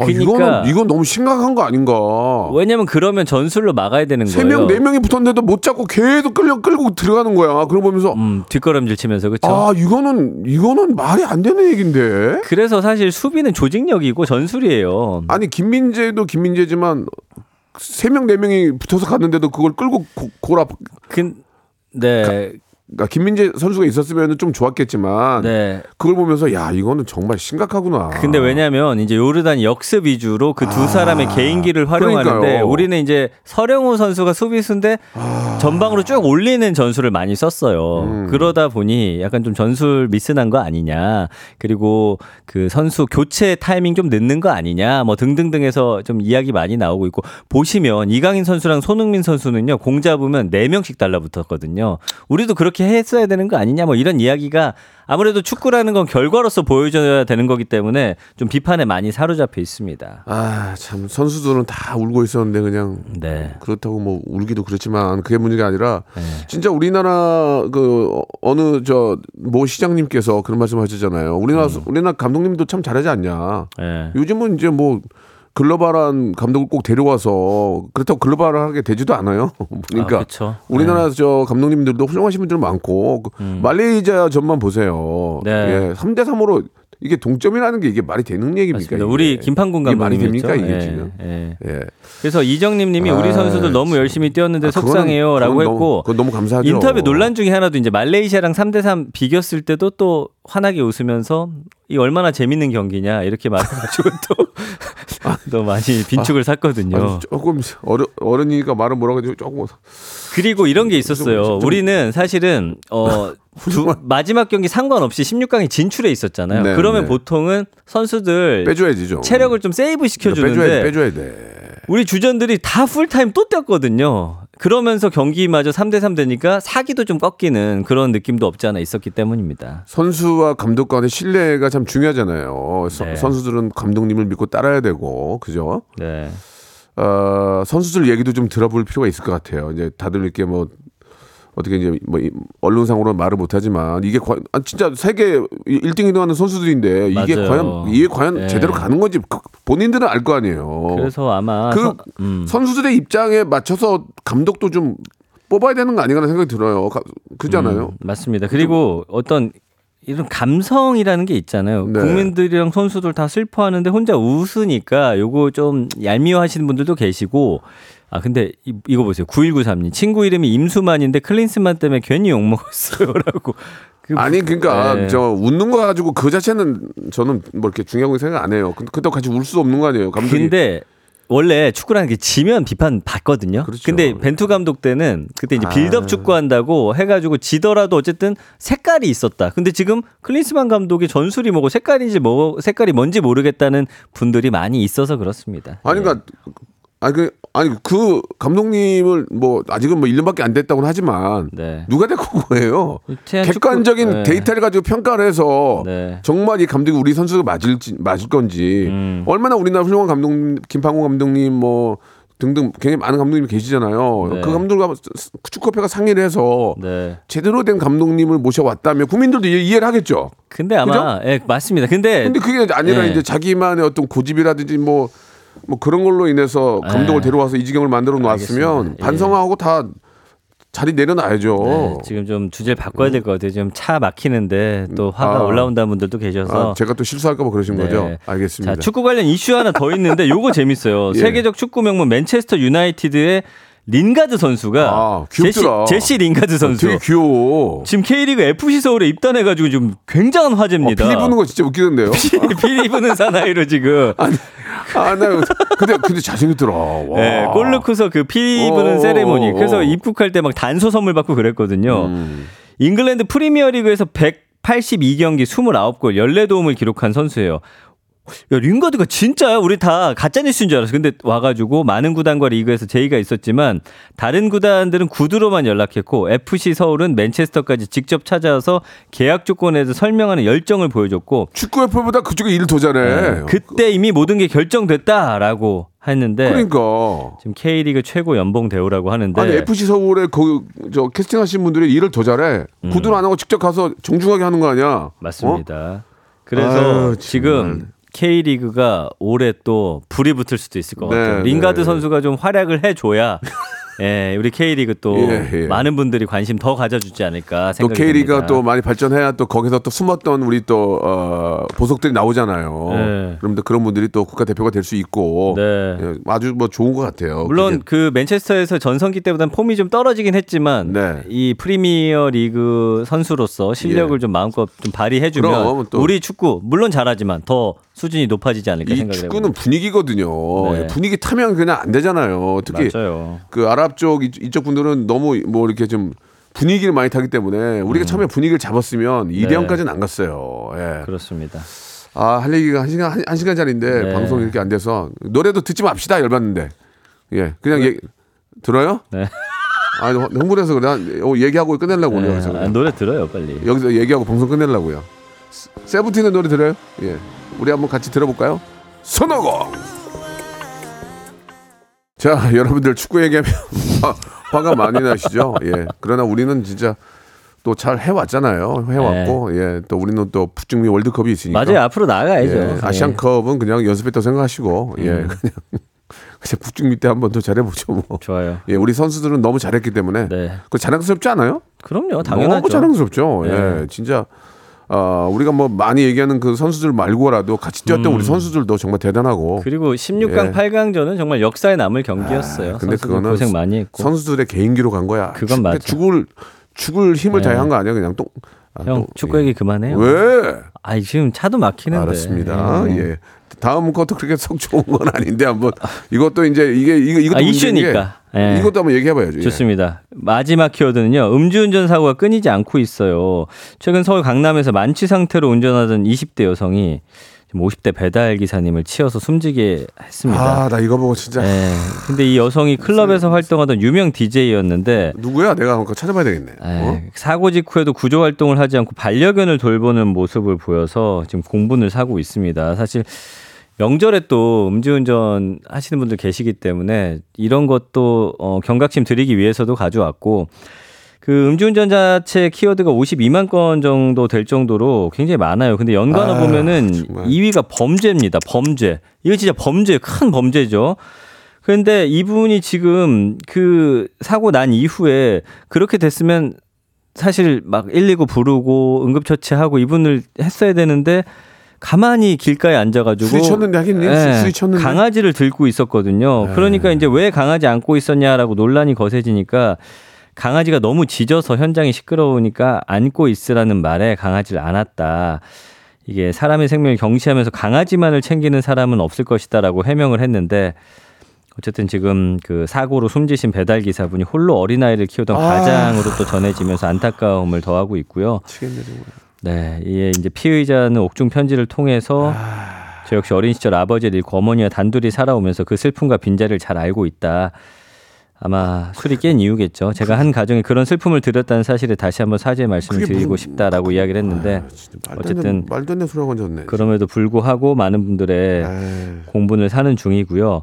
아, 그러니까. 이거는 이건 너무 심각한 거 아닌가. 왜냐면 그러면 전술로 막아야 되는 세 거예요. 명, 네 명이 붙었는데도 못 잡고 계속 끌려 끌고 들어가는 거야. 그걸 보면서 음, 뒷걸음질 치면서 그렇죠. 아 이거는 이거는 말이 안 되는 얘긴데. 그래서 사실 수비는 조직력이고 전술이에요. 아니 김민재도 김민재지만 세명네 명이 붙어서 갔는데도 그걸 끌고 고, 골 앞. 그, 네, 그러니까 김민재 선수가 있었으면 좀 좋았겠지만 네. 그걸 보면서 야 이거는 정말 심각하구나. 근데 왜냐면 이제 요르단 역습 위주로 그 두 사람의 개인기를 활용하는데 아, 그러니까요. 우리는 이제 서령우 선수가 수비수인데 아. 전방으로 쭉 올리는 전술을 많이 썼어요. 음. 그러다 보니 약간 좀 전술 미스난 거 아니냐. 그리고 그 선수 교체 타이밍 좀 늦는 거 아니냐. 뭐 등등등해서 좀 이야기 많이 나오고 있고 보시면 이강인 선수랑 손흥민 선수는요. 공 잡으면 4명씩 달라붙었거든요. 우리도 그렇게 했어야 되는 거 아니냐. 뭐 이런 이야기가 아무래도 축구라는 건 결과로서 보여줘야 되는 거기 때문에 좀 비판에 많이 사로잡혀 있습니다. 아 참 선수들은 다 울고 있었는데 그냥 네. 그렇다고 뭐 울기도 그렇지만 그게 문제가 아니라 네. 진짜 우리나라 그 어- 어느 저 모 시장님께서 그런 말씀 하셨잖아요. 우리나라 음. 우리나라 감독님도 참 잘하지 않냐. 네. 요즘은 이제 뭐 글로벌한 감독을 꼭 데려와서 그렇다고 글로벌하게 되지도 않아요. 보니까 아. 우리나라 저 감독님들도 훌륭하신 분들 많고 그 말레이시아 전만 보세요. 음. 네. 예, 3대 3으로 이게 동점이라는 게 이게 말이 되는 얘기입니까? 맞습니다. 우리 김판군 이게 말이. 됩니까 이게 예, 지금? 예. 예. 그래서 이정님 님이 우리 아, 선수들 너무. 열심히 뛰었는데 아, 속상해요라고 그건 했고 그건 너무 감사하죠. 인터뷰 논란 중에 하나도 이제 말레이시아랑 3대 3 비겼을 때도 또 환하게 웃으면서 이 얼마나 재밌는 경기냐 이렇게 말해가지고 또, 또 많이 빈축을 샀거든요. 아, 조금 어려, 어른이니까 말을 뭐라고 해도 조금 그리고 이런 게 있었어요. 우리는 사실은 어 두, 마지막 경기 상관없이 16강에 진출해 있었잖아요. 네, 그러면 네. 보통은 선수들 빼줘야지 좀. 체력을 좀 세이브 시켜주는데 빼줘야, 빼줘야 돼. 우리 주전들이 다 풀타임 또 뛰었거든요. 그러면서 경기마저 3대3 되니까 사기도 좀 꺾이는 그런 느낌도 없지 않아 있었기 때문입니다. 선수와 감독 간의 신뢰가 참 중요하잖아요. 서- 네. 선수들은 감독님을 믿고 따라야 되고, 그죠? 네. 어, 선수들 얘기도 좀 들어볼 필요가 있을 것 같아요. 이제 다들 이렇게 뭐 어떻게 이제 뭐 이- 언론상으로 말을 못하지만 이게 과, 아, 진짜 세계 1등 2등하는 선수들인데 이게 맞아요. 과연 이게 과연 네. 제대로 가는 건지 그- 본인들은 알 거 아니에요. 그래서 아마 그 서- 음. 선수들의 입장에 맞춰서 감독도 좀 뽑아야 되는 거 아닌가라는 생각이 들어요. 가- 그잖아요. 음, 맞습니다. 그리고 어떤 이런 감성이라는 게 있잖아요. 네. 국민들이랑 선수들 다 슬퍼하는데 혼자 웃으니까 요거 좀 얄미워하시는 분들도 계시고 아 근데 이, 이거 보세요. 9193님 친구 이름이 임수만인데 클린스만 때문에 괜히 욕 먹었어요라고. 그- 아니 그러니까 네. 저 웃는 거 가지고 그 자체는 저는 뭐 이렇게 중요하게 생각 안 해요. 근데 그때 같이 울 수 없는 거 아니에요. 감독이. 근데 원래 축구라는 게 지면 비판 받거든요. 그렇죠. 근데 벤투 감독 때는 그때 이제 아. 빌드업 축구 한다고 해가지고 지더라도 어쨌든 색깔이 있었다. 근데 지금 클린스만 감독이 전술이 뭐고 색깔인지 뭐 색깔이 뭔지 모르겠다는 분들이 많이 있어서 그렇습니다. 아니 그러니까 아니 그 아니 그 감독님을 뭐 아직은 뭐 1년밖에 안 됐다고는 하지만 네. 누가 데리고 거예요. 객관적인 네. 데이터를 가지고 평가를 해서 네. 정말 이 감독이 우리 선수가 맞을지 맞을 건지 음. 얼마나 우리나라 훌륭한 감독님 김판곤 감독님 뭐 등등 굉장히 많은 감독님이 계시잖아요. 네. 그 감독과 축구협회가 상의를 해서 네. 제대로 된 감독님을 모셔왔다면 국민들도 이해- 이해를 하겠죠. 근데 아마 예, 맞습니다. 근데, 근데 그게 아니라 네. 이제 자기만의 어떤 고집이라든지 뭐, 뭐 그런 걸로 인해서 감독을 네. 데려와서 이 지경을 만들어 놨으면 알겠습니다. 예. 반성하고 다 자리 내려놔야죠. 네, 지금 좀 주제를 바꿔야 될 것 같아요. 지금 차 막히는데 또 화가 아. 올라온다는 분들도 계셔서. 아, 제가 또 실수할까봐 그러신 네. 거죠? 알겠습니다. 자, 축구 관련 이슈 하나 더 있는데 요거 재밌어요. 예. 세계적 축구 명문 맨체스터 유나이티드의 린가드 선수가 아, 제시. 제시 린가드 선수. 되게 귀여워. 지금 K리그 FC 서울에 입단해가지고 좀 굉장한 어, 화제입니다. 피리 부는 거 진짜 웃기던데요. 피리 부는 사나이로 지금. 아, 나 근데 근데 잘생겼더라. 와. 네, 골 넣고서 그 피리 부는 오, 세레모니. 그래서 오. 입국할 때 막 단소 선물 받고 그랬거든요. 음. 잉글랜드 프리미어리그에서 182경기 29골 14도움을 기록한 선수예요. 야, 링가드가 진짜야? 우리 다 가짜뉴스인 줄 알았어. 근데 와가지고 많은 구단과 리그에서 제의가 있었지만 다른 구단들은 구두로만 연락했고 FC 서울은 맨체스터까지 직접 찾아와서 계약 조건에 대해서 설명하는 열정을 보여줬고 축구 FA보다 그쪽에 일을 더 잘해. 네, 그때 이미 모든 게 결정됐다라고 했는데 그러니까. 지금 K리그 최고 연봉 대우라고 하는데 아니 FC 서울에 그 저 캐스팅 하신 분들이 일을 더 잘해. 음. 구두를 안 하고 직접 가서 정중하게 하는 거 아니야? 맞습니다. 어? 그래서 아유, 지금. K리그가 올해 또 불이 붙을 수도 있을 것 네, 같아요. 링가드 네. 선수가 좀 활약을 해줘야 예, 우리 K리그 또 예, 예. 많은 분들이 관심 더 가져주지 않을까 또 생각이 K리가 듭니다. 또 많이 발전해야 또 거기서 또 숨었던 우리 또 어, 보석들이 나오잖아요. 네. 그럼 또 그런 분들이 또 국가 대표가 될 수 있고 네. 예, 아주 뭐 좋은 것 같아요. 물론 그게. 그 맨체스터에서 전성기 때보다는 폼이 좀 떨어지긴 했지만 네. 이 프리미어 리그 선수로서 실력을 예. 좀 마음껏 좀 발휘해주면 또- 우리 축구 물론 잘하지만 더 수준이 높아지지 않을까 이 생각을 축구는 해봅니다. 분위기거든요. 네. 분위기 타면 그냥 안 되잖아요. 특히 맞아요. 그 아랍 쪽 이- 이쪽 분들은 너무 뭐 이렇게 좀 분위기를 많이 타기 때문에 우리가 처음에 분위기를 잡았으면 2대 음. 네. 0까지는 안 갔어요. 예. 그렇습니다. 아, 할 얘기가 한 시간 한, 한 시간짜리인데 네. 방송이 이렇게 안 돼서 노래도 듣지 맙시다 열받는데. 예. 그냥 얘기 들어요? 네. 아, 흥분해서 그래. 어, 얘기하고 끝내려고 오늘 여기서. 아. 노래 들어요 빨리. 여기서 얘기하고 방송 끝내려고요. 세- 세븐틴의 노래 들어요? 예. 우리 한번 같이 들어볼까요? 선호고. 자, 여러분들 축구 얘기하면 화- 화가 많이 나시죠? 예. 그러나 우리는 진짜 또 잘 해왔잖아요. 해왔고, 예. 또 우리는 또 북중미 월드컵이 있으니까. 네. 맞아요. 앞으로 나가야죠. 예. 예. 음. 아시안컵은 그냥 연습했다고 생각하시고, 예. 그냥, 그냥 북중미 때 한 번 더 잘해보죠, 뭐. 좋아요. 예. 우리 선수들은 너무 잘했기 때문에. 네. 그 자랑스럽지 않아요? 그럼요. 당연하죠. 너무 자랑스럽죠. 예, 네. 진짜 아 우리가 뭐 많이 얘기하는 그 선수들 말고라도 같이 뛰었던 우리 선수들도 정말 대단하고. 음. 그리고 16강, 예. 8강전은 정말 역사에 남을 경기였어요. 아, 근데 그거는 고생 많이 했고. 선수들의 개인기로 간 거야. 그건 죽- 맞아. 죽을 죽을 힘을 네. 다해 한거 아니야? 그냥 똥. 아, 형 똥. 축구 얘기 그만해요. 왜? 아 지금 차도 막히는데. 알았습니다. 예. 예. 다음 것도 그렇게 속 좋은 건 아닌데 한번 이것도 이제 이게 이거 이것도 아, 이슈니까. 예. 이것도 한번 얘기해봐야죠. 예. 좋습니다. 마지막 키워드는요. 음주운전 사고가 끊이지 않고 있어요. 최근 서울 강남에서 만취 상태로 운전하던 20대 여성이 지금 50대 배달 기사님을 치어서 숨지게 했습니다. 아, 나 이거 보고 진짜 예. 근데 이 여성이 클럽에서 활동하던 유명 DJ였는데 누구야? 내가 한번 찾아봐야 되겠네. 어? 사고 직후에도 구조 활동을 하지 않고 반려견을 돌보는 모습을 보여서 지금 공분을 사고 있습니다. 사실 명절에 또 음주운전 하시는 분들 계시기 때문에 이런 것도 어, 경각심 드리기 위해서도 가져왔고 그 음주운전 자체 키워드가 52만 건 정도 될 정도로 굉장히 많아요. 근데 연관어 아, 보면은 정말. 2위가 범죄입니다. 범죄. 이거 진짜 범죄, 큰 범죄죠. 그런데 이분이 지금 그 사고 난 이후에 그렇게 됐으면 사실 막 119 부르고 응급처치하고 이분을 했어야 되는데 가만히 길가에 앉아가지고 술이 쳤는데 하겠니? 예, 술이 쳤는데. 강아지를 들고 있었거든요. 네. 그러니까 이제 왜 강아지 안고 있었냐라고 논란이 거세지니까 강아지가 너무 짖어서 현장이 시끄러우니까 안고 있으라는 말에 강아지를 안았다. 이게 사람의 생명을 경시하면서 강아지만을 챙기는 사람은 없을 것이다라고 해명을 했는데 어쨌든 지금 그 사고로 숨지신 배달 기사분이 홀로 어린아이를 키우던 아. 가장으로 또 전해지면서 안타까움을 더하고 있고요. 치겠네, 정말. 네, 이에 이제 피의자는 옥중 편지를 통해서 저 역시 어린 시절 아버지를 잃고 어머니와 단둘이 살아오면서 그 슬픔과 빈자리를 잘 알고 있다. 아마 술이 깬 이유겠죠. 제가 한 가정에 그런 슬픔을 드렸다는 사실에 다시 한번 사죄의 말씀을 드리고 무슨- 싶다라고 이야기를 했는데 아, 진짜 말도 안 어쨌든 말도 안 되는 건졌네. 그럼에도 불구하고 많은 분들의 에이. 공분을 사는 중이고요.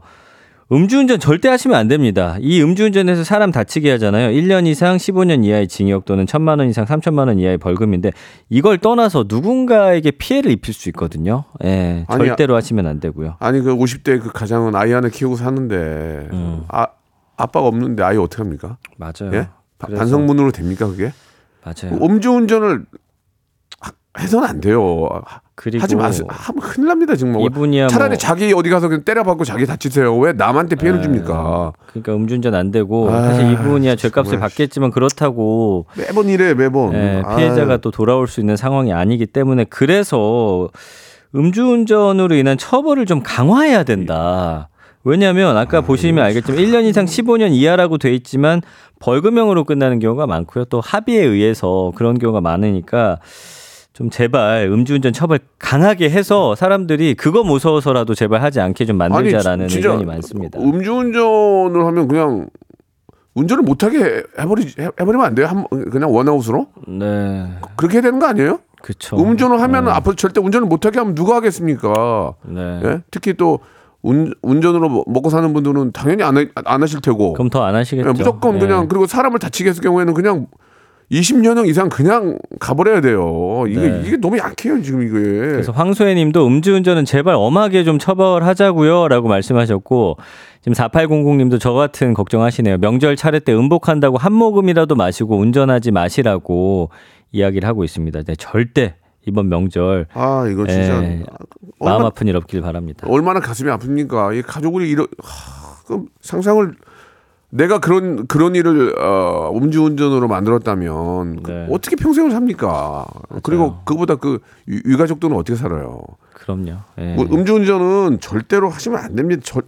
음주운전 절대 하시면 안 됩니다. 이 음주운전에서 사람 다치게 하잖아요. 1년 이상 15년 이하의 징역 또는 1천만 원 이상 3천만 원 이하의 벌금인데 이걸 떠나서 누군가에게 피해를 입힐 수 있거든요. 예, 아니, 절대로 하시면 안 되고요. 아니 그 50대 그 가장은 아이 하나 키우고 사는데 음. 아 아빠가 없는데 아이 어떻게 합니까? 맞아요. 예? 그래서- 반성문으로 됩니까 그게? 맞아요. 음주운전을 하- 해서는 안 돼요. 하- 그리고 하지 마세요. 하면 큰일 납니다 정말. 이분이야 차라리 뭐- 자기 어디 가서 그냥 때려박고 자기 다치세요. 왜 남한테 피해를 줍니까? 그러니까 음주운전 안 되고 아, 사실 이분이야 죄값을 정말. 받겠지만 그렇다고 매번 이래 매번. 예, 아, 피해자가 또 돌아올 수 있는 상황이 아니기 때문에 그래서 음주운전으로 인한 처벌을 좀 강화해야 된다. 왜냐하면 아까 보시면 알겠지만 1년 이상 15년 이하라고 돼 있지만 벌금형으로 끝나는 경우가 많고요. 또 합의에 의해서 그런 경우가 많으니까 좀 제발 음주운전 처벌 강하게 해서 사람들이 그거 무서워서라도 제발 하지 않게 좀 만들자라는 아니, 진짜 의견이 많습니다. 음주운전을 하면 그냥 운전을 못하게 해- 해버리 해- 해버리면 안 돼요. 한, 그냥 원아웃으로 네, 그렇게 해야 되는 거 아니에요? 그렇죠. 음주를 하면 앞으로 절대 운전을 못하게 하면 누가 하겠습니까? 네. 예? 특히 또 운, 운전으로 먹- 먹고 사는 분들은 당연히 안, 하- 안 하실 테고 그럼 더 안 하시겠죠. 예, 무조건 예. 그냥 그리고 사람을 다치게 했을 경우에는 그냥 20년형 이상 그냥 가버려야 돼요. 이게 네. 이게 너무 약해요 지금 이게. 그래서 황소혜님도 음주운전은 제발 엄하게 좀 처벌하자고요라고 말씀하셨고 지금 4800님도 저 같은 걱정하시네요. 명절 차례 때 음복한다고 한 모금이라도 마시고 운전하지 마시라고 이야기를 하고 있습니다. 네, 절대 이번 명절 아 이거 진짜 예, 마음 얼마, 아픈 일 없길 바랍니다. 얼마나 가슴이 아픕니까? 이 가족을 이런 하, 그 상상을 내가 그런 그런 일을 어, 음주운전으로 만들었다면 그 네. 어떻게 평생을 삽니까? 그리고 그보다 그 유- 유가족들은 어떻게 살아요? 그럼요. 예. 뭐 음주운전은 절대로 하시면 안 됩니다. 저,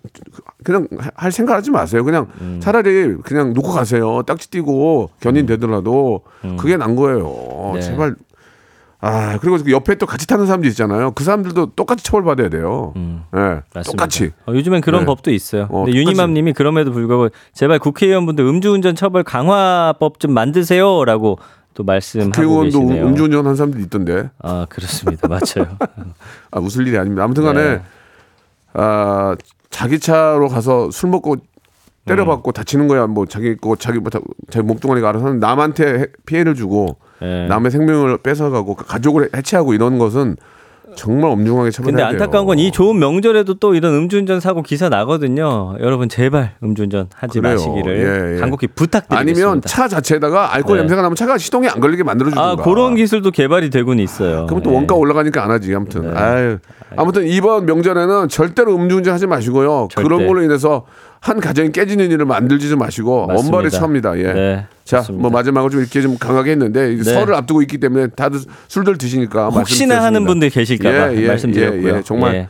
그냥 하- 할 생각하지 마세요. 그냥 음. 차라리 그냥 놓고 가세요. 딱지 띄고 견인 되더라도 그게 난 거예요. 음. 네. 제발. 아 그리고 그 옆에 또 같이 타는 사람들 있잖아요. 그 사람들도 똑같이 처벌받아야 돼요. 음. 예, 맞습니다. 똑같이. 어, 요즘엔 그런 네. 법도 있어요. 어. 유니맘님이 그럼에도 불구하고 제발 국회의원분들 음주운전 처벌 강화법 좀 만드세요라고 또 말씀하고 국회의원도 계시네요. 음주운전 한 사람들 있던데. 아 그렇습니다. 맞아요. 아 웃을 일이 아닙니다. 아무튼간에 네. 아 자기 차로 가서 술 먹고 음. 때려받고 다치는 거야. 뭐 자기 거 자기 뭐 다- 자기 몸뚱아리가 알아서 하는 남한테 해- 피해를 주고 네. 남의 생명을 뺏어가고 그 가족을 해체하고 이런 것은 정말 엄중하게 처벌해야 근데. 안타까운 건 이 좋은 명절에도 또 이런 음주운전 사고 기사 나거든요. 여러분 제발 음주운전 하지 그래요. 마시기를 예, 예. 간곡히 부탁드리겠습니다. 아니면 차 자체에다가 알코올 네. 냄새가 나면 차가 시동이 안 걸리게 만들어 주든가. 아 그런 기술도 개발이 되고는 있어요. 그럼 또 예. 원가 올라가니까 안 하지. 아무튼. 네. 아유. 아무튼 이번 명절에는 절대로 음주운전 하지 마시고요. 절대. 그런 걸로 인해서 한 가정이 깨지는 일을 만들지 좀 마시고. 엄벌에 처합니다. 예. 네, 자, 좋습니다. 뭐 마지막으로 좀 이렇게 좀 강하게 했는데 네. 설을 앞두고 있기 때문에 다들 술들 드시니까 혹시나 하는. 분들 계실까봐 예, 예, 말씀드렸고요. 예, 예. 정말 예.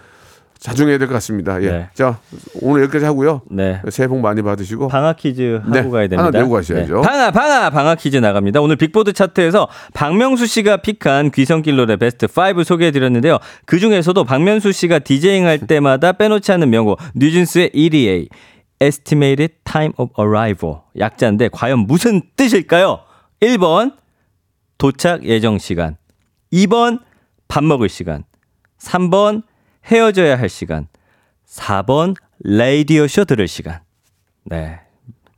자중해야 될 것 같습니다. 예. 네. 자, 오늘 여기까지 하고요. 네. 새해 복 많이 받으시고 방학 퀴즈 하고 네, 가야 됩니다. 하나 내고 가셔야죠. 방아 방아 방학 퀴즈 나갑니다. 오늘 빅보드 차트에서 박명수 씨가 픽한 귀성길 노래 베스트 5 소개해 드렸는데요. 그 중에서도 박명수 씨가 디제잉 할 때마다 빼놓지 않는 명곡 뉴진스의 ETA Estimated Time of Arrival 약자인데 과연 무슨 뜻일까요? 1번 도착 예정 시간 2번 밥 먹을 시간 3번 헤어져야 할 시간 4번 라디오 쇼 들을 시간 네.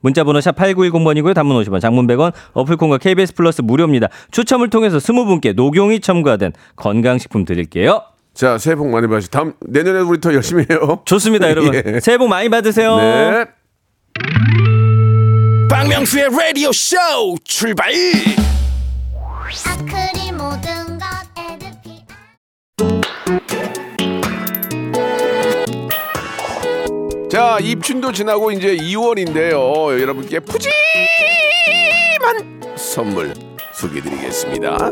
문자 번호 샵 8910번이고요. 단문 50원, 장문 100원, 어플콘과 KBS 플러스 무료입니다. 추첨을 통해서 20분께 녹용이 첨가된 건강식품 드릴게요. 자, 새해 복 많이 받으시고 다음 내년에 우리 더 열심히 해요. 좋습니다, 여러분. 예. 새해 복 많이 받으세요. 네. 박명수의 라디오 쇼 출발 아크릴 모든 것 에드피 자, 입춘도 지나고 이제 2월인데요. 여러분께 푸짐한 선물 소개드리겠습니다.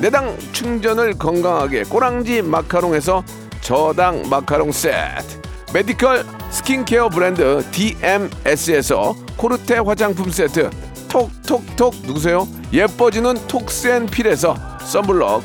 내당 충전을 건강하게 꼬랑지 마카롱에서 저당 마카롱 세트. 메디컬 스킨케어 브랜드 DMS에서 코르테 화장품 세트. 톡톡톡 누구세요? 예뻐지는 톡센필에서 썬블럭.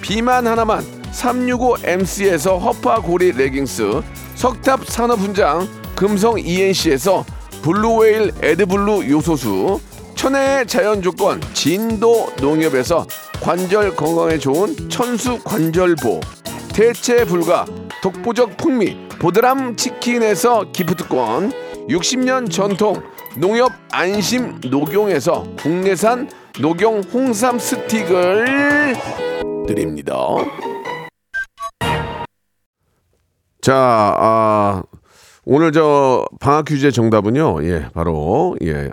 비만 하나만 365MC에서 허파고리 레깅스. 석탑 산업훈장 금성 ENC에서 블루웨일 에드블루 요소수. 천혜의 자연조건 진도 농협에서 관절 건강에 좋은 천수 관절보 대체 불가 독보적 풍미 보드람 치킨에서 기프트권 60년 전통 농협 안심 녹용에서 국내산 녹용 홍삼 스틱을 드립니다. 자, 아, 오늘 저 방학 퀴즈의 정답은요. 예, 바로 예.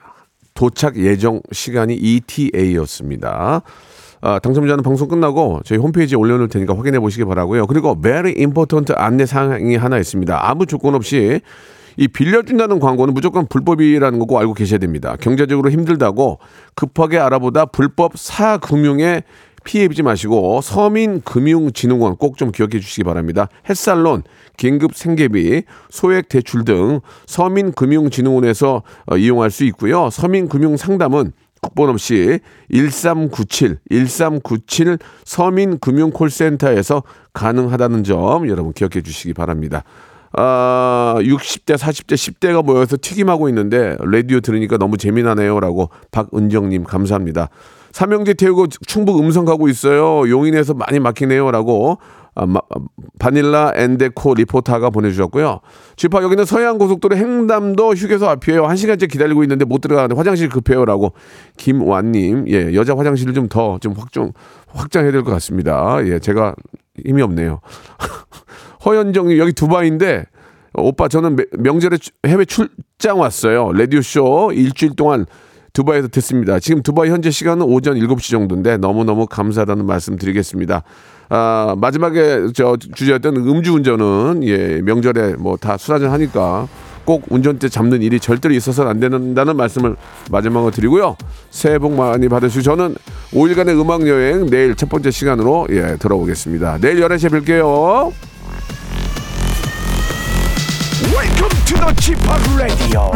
도착 예정 시간이 ETA였습니다. 아, 당첨자는 방송 끝나고 저희 홈페이지에 올려놓을 테니까 확인해 보시기 바라고요. 그리고 very important 안내 사항이 하나 있습니다. 아무 조건 없이 이 빌려준다는 광고는 무조건 불법이라는 거꼭 알고 계셔야 됩니다. 경제적으로 힘들다고 급하게 알아보다 불법 사금융에 피해 입지 마시고 서민금융진흥원 꼭 좀 기억해 주시기 바랍니다. 햇살론, 긴급 생계비, 소액 대출 등 서민금융진흥원에서 어, 이용할 수 있고요. 서민금융상담은 국번 없이 1397, 1397 서민금융콜센터에서 가능하다는 점 여러분 기억해 주시기 바랍니다. 아, 60대, 40대, 10대가 모여서 튀김하고 있는데 라디오 들으니까 너무 재미나네요라고 박은정님 감사합니다. 삼형제 태우고 충북 음성 가고 있어요. 용인에서 많이 막히네요라고 아, 마- 바닐라 앤데코 리포터가 보내주셨고요. 지파 여기는 서해안 고속도로 행담도 휴게소 앞이에요. 한 시간째 기다리고 있는데 못 들어가는데 화장실 급해요라고 김완님 예 여자 화장실을 좀 더 좀 확정 확장해야 될 것 같습니다. 예 제가 힘이 없네요. 허연정님 여기 두바이인데 오빠 저는 매- 명절에 추- 해외 출장 왔어요. 라디오 쇼 일주일 동안 두바이에서 듣습니다. 지금 두바이 현재 시간은 오전 7시 정도인데 너무너무 감사하다는 말씀 드리겠습니다. 아, 마지막에 저 주제였던 음주운전은 예, 명절에 뭐 다 술 한잔 하니까 꼭 운전대 잡는 일이 절대로 있어서는 안 된다는 말씀을 마지막으로 드리고요. 새해 복 많이 받으시고 저는 5일간의 음악 여행 내일 첫 번째 시간으로 예, 들어오겠습니다. 내일 11시에 뵐게요. Welcome to the Chip Radio.